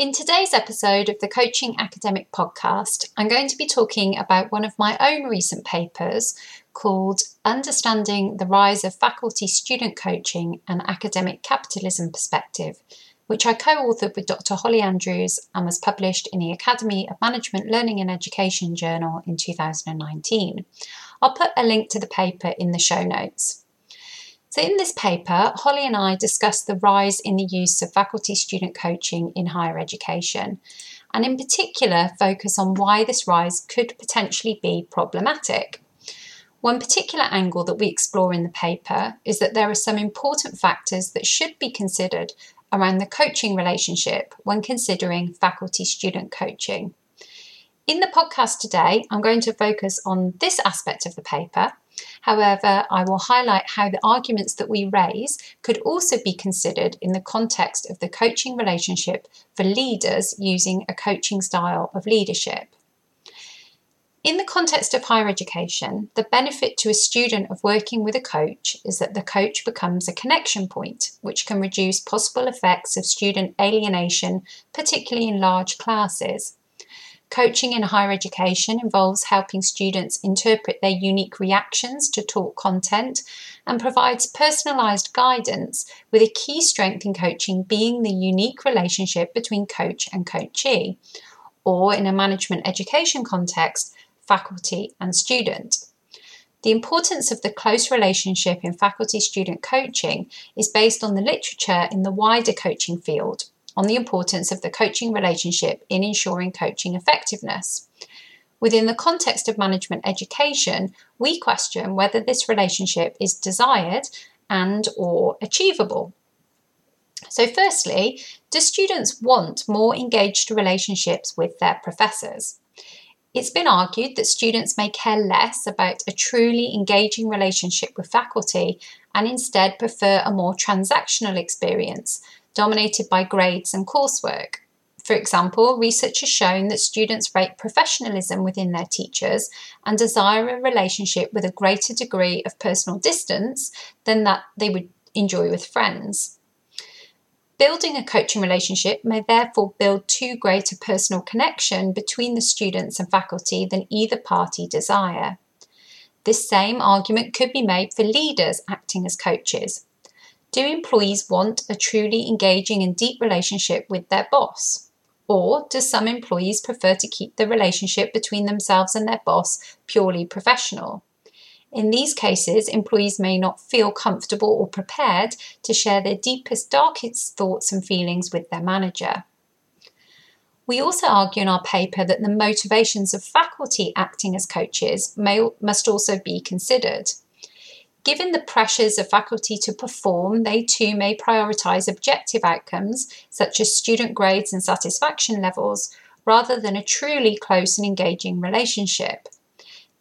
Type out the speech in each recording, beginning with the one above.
In today's episode of the Coaching Academic Podcast, I'm going to be talking about one of my own recent papers called Understanding the Rise of Faculty Student Coaching and Academic Capitalism Perspective, which I co authored with Dr. Holly Andrews and was published in the Academy of Management Learning and Education Journal in 2019. I'll put a link to the paper in the show notes. So, in this paper, Holly and I discuss the rise in the use of faculty student coaching in higher education, and in particular, focus on why this rise could potentially be problematic. One particular angle that we explore in the paper is that there are some important factors that should be considered around the coaching relationship when considering faculty student coaching. In the podcast today, I'm going to focus on this aspect of the paper However, I will highlight how the arguments that we raise could also be considered in the context of the coaching relationship for leaders using a coaching style of leadership. In the context of higher education, the benefit to a student of working with a coach is that the coach becomes a connection point, which can reduce possible effects of student alienation, particularly in large classes. Coaching in higher education involves helping students interpret their unique reactions to taught content and provides personalised guidance, with a key strength in coaching being the unique relationship between coach and coachee, or in a management education context, faculty and student. The importance of the close relationship in faculty student coaching is based on the literature in the wider coaching field on the importance of the coaching relationship in ensuring coaching effectiveness. Within the context of management education, we question whether this relationship is desired and or achievable. So firstly, do students want more engaged relationships with their professors? It's been argued that students may care less about a truly engaging relationship with faculty and instead prefer a more transactional experience dominated by grades and coursework. For example, research has shown that students rate professionalism within their teachers and desire a relationship with a greater degree of personal distance than that they would enjoy with friends. Building a coaching relationship may therefore build too great a personal connection between the students and faculty than either party desire. This same argument could be made for leaders acting as coaches. Do employees want a truly engaging and deep relationship with their boss? Or do some employees prefer to keep the relationship between themselves and their boss purely professional? In these cases, employees may not feel comfortable or prepared to share their deepest, darkest thoughts and feelings with their manager. We also argue in our paper that the motivations of faculty acting as coaches may, must also be considered. Given the pressures of faculty to perform, they too may prioritise objective outcomes such as student grades and satisfaction levels rather than a truly close and engaging relationship.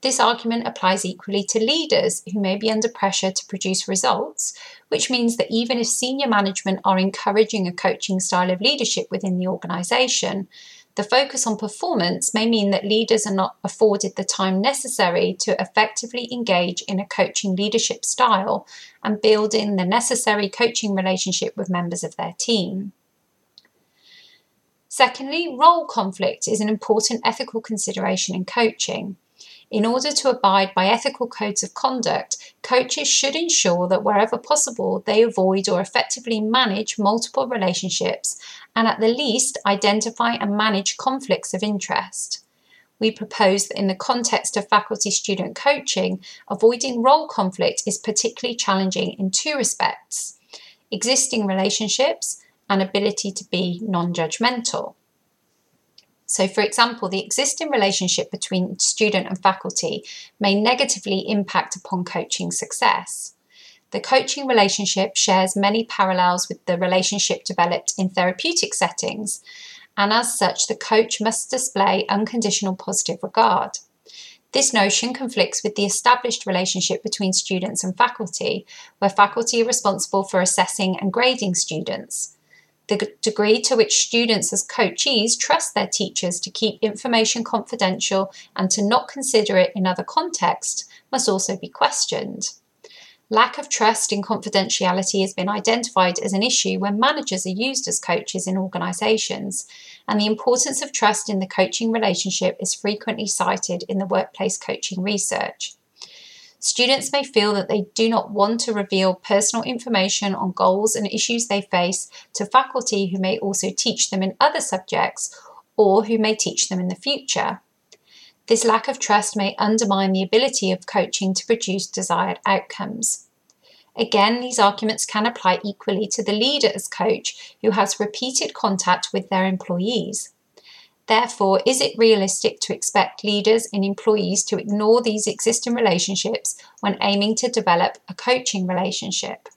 This argument applies equally to leaders who may be under pressure to produce results, which means that even if senior management are encouraging a coaching style of leadership within the organisation, the focus on performance may mean that leaders are not afforded the time necessary to effectively engage in a coaching leadership style and build in the necessary coaching relationship with members of their team. Secondly, role conflict is an important ethical consideration in coaching. In order to abide by ethical codes of conduct, coaches should ensure that wherever possible they avoid or effectively manage multiple relationships and at the least identify and manage conflicts of interest. We propose that in the context of faculty student coaching, avoiding role conflict is particularly challenging in two respects existing relationships and ability to be non judgmental. So, for example, the existing relationship between student and faculty may negatively impact upon coaching success. The coaching relationship shares many parallels with the relationship developed in therapeutic settings, and as such, the coach must display unconditional positive regard. This notion conflicts with the established relationship between students and faculty, where faculty are responsible for assessing and grading students. The degree to which students, as coachees, trust their teachers to keep information confidential and to not consider it in other contexts must also be questioned. Lack of trust in confidentiality has been identified as an issue when managers are used as coaches in organisations, and the importance of trust in the coaching relationship is frequently cited in the workplace coaching research. Students may feel that they do not want to reveal personal information on goals and issues they face to faculty who may also teach them in other subjects or who may teach them in the future. This lack of trust may undermine the ability of coaching to produce desired outcomes. Again, these arguments can apply equally to the leader as coach who has repeated contact with their employees. Therefore, is it realistic to expect leaders and employees to ignore these existing relationships when aiming to develop a coaching relationship?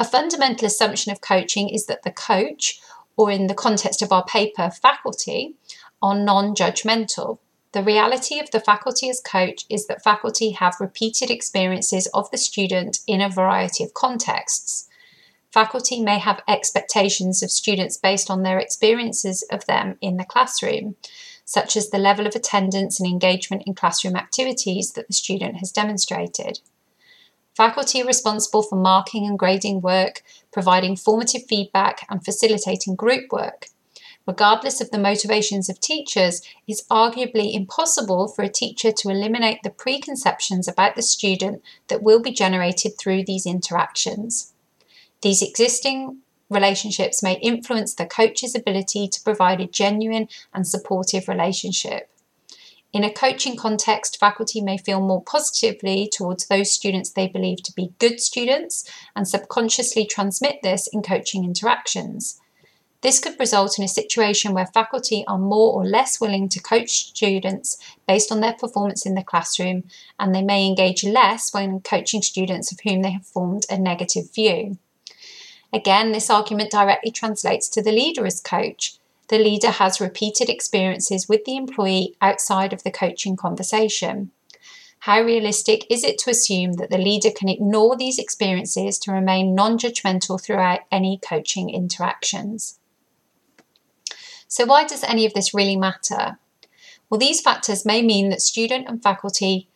A fundamental assumption of coaching is that the coach, or in the context of our paper, faculty, are non judgmental. The reality of the faculty as coach is that faculty have repeated experiences of the student in a variety of contexts. Faculty may have expectations of students based on their experiences of them in the classroom, such as the level of attendance and engagement in classroom activities that the student has demonstrated. Faculty are responsible for marking and grading work, providing formative feedback, and facilitating group work regardless of the motivations of teachers, it's arguably impossible for a teacher to eliminate the preconceptions about the student that will be generated through these interactions. These existing relationships may influence the coach's ability to provide a genuine and supportive relationship. In a coaching context, faculty may feel more positively towards those students they believe to be good students and subconsciously transmit this in coaching interactions. This could result in a situation where faculty are more or less willing to coach students based on their performance in the classroom, and they may engage less when coaching students of whom they have formed a negative view. Again, this argument directly translates to the leader as coach. The leader has repeated experiences with the employee outside of the coaching conversation. How realistic is it to assume that the leader can ignore these experiences to remain non judgmental throughout any coaching interactions? So, why does any of this really matter? Well, these factors may mean that student and faculty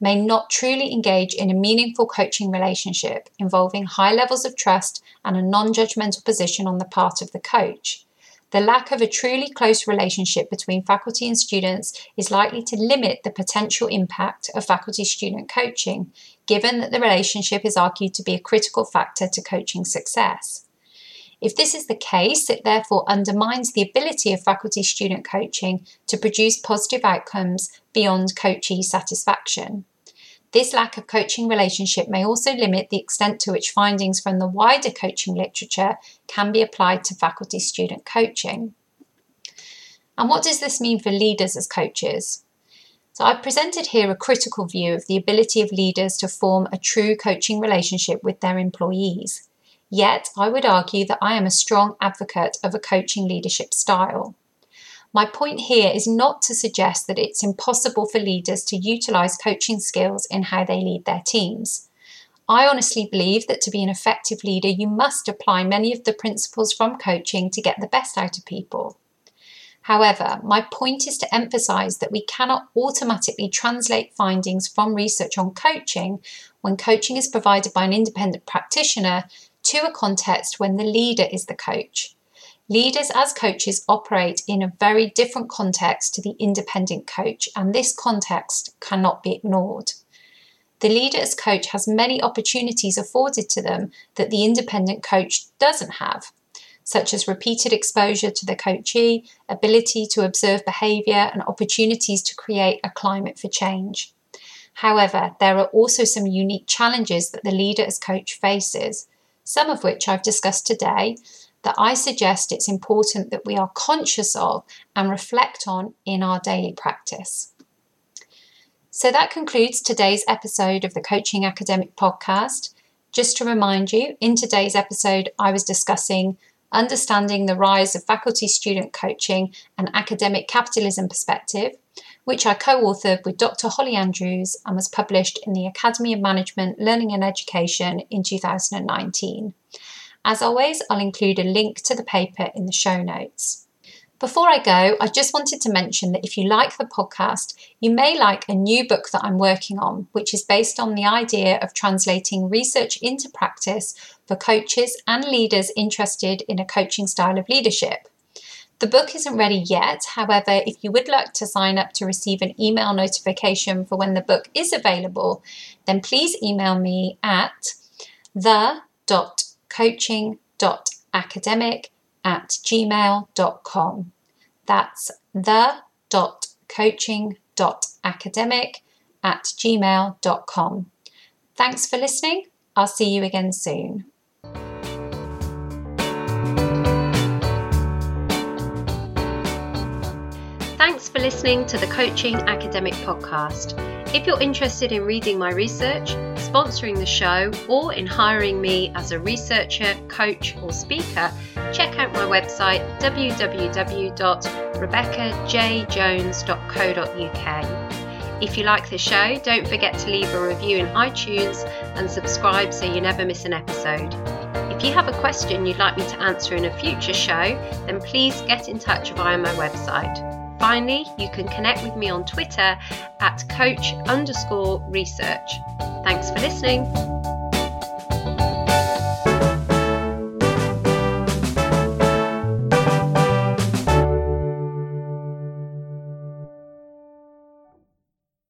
may not truly engage in a meaningful coaching relationship involving high levels of trust and a non judgmental position on the part of the coach. The lack of a truly close relationship between faculty and students is likely to limit the potential impact of faculty student coaching, given that the relationship is argued to be a critical factor to coaching success. If this is the case, it therefore undermines the ability of faculty student coaching to produce positive outcomes beyond coachee satisfaction. This lack of coaching relationship may also limit the extent to which findings from the wider coaching literature can be applied to faculty student coaching. And what does this mean for leaders as coaches? So, I've presented here a critical view of the ability of leaders to form a true coaching relationship with their employees. Yet, I would argue that I am a strong advocate of a coaching leadership style. My point here is not to suggest that it's impossible for leaders to utilize coaching skills in how they lead their teams. I honestly believe that to be an effective leader, you must apply many of the principles from coaching to get the best out of people. However, my point is to emphasize that we cannot automatically translate findings from research on coaching when coaching is provided by an independent practitioner to a context when the leader is the coach. Leaders as coaches operate in a very different context to the independent coach, and this context cannot be ignored. The leader as coach has many opportunities afforded to them that the independent coach doesn't have, such as repeated exposure to the coachee, ability to observe behaviour, and opportunities to create a climate for change. However, there are also some unique challenges that the leader as coach faces, some of which I've discussed today, that I suggest it's important that we are conscious of and reflect on in our daily practice. So that concludes today's episode of the Coaching Academic podcast. Just to remind you, in today's episode, I was discussing Understanding the Rise of Faculty Student Coaching and Academic Capitalism Perspective, which I co authored with Dr. Holly Andrews and was published in the Academy of Management, Learning and Education in 2019. As always, I'll include a link to the paper in the show notes. Before I go, I just wanted to mention that if you like the podcast, you may like a new book that I'm working on, which is based on the idea of translating research into practice for coaches and leaders interested in a coaching style of leadership. The book isn't ready yet. However, if you would like to sign up to receive an email notification for when the book is available, then please email me at the.coaching.academic at gmail.com. That's the.coaching.academic at gmail.com. Thanks for listening. I'll see you again soon. Thanks for listening to the Coaching Academic Podcast. If you're interested in reading my research, sponsoring the show, or in hiring me as a researcher, coach, or speaker, check out my website www.rebeccajjones.co.uk. If you like the show, don't forget to leave a review in iTunes and subscribe so you never miss an episode. If you have a question you'd like me to answer in a future show, then please get in touch via my website. Finally, you can connect with me on Twitter at coach underscore research. Thanks for listening.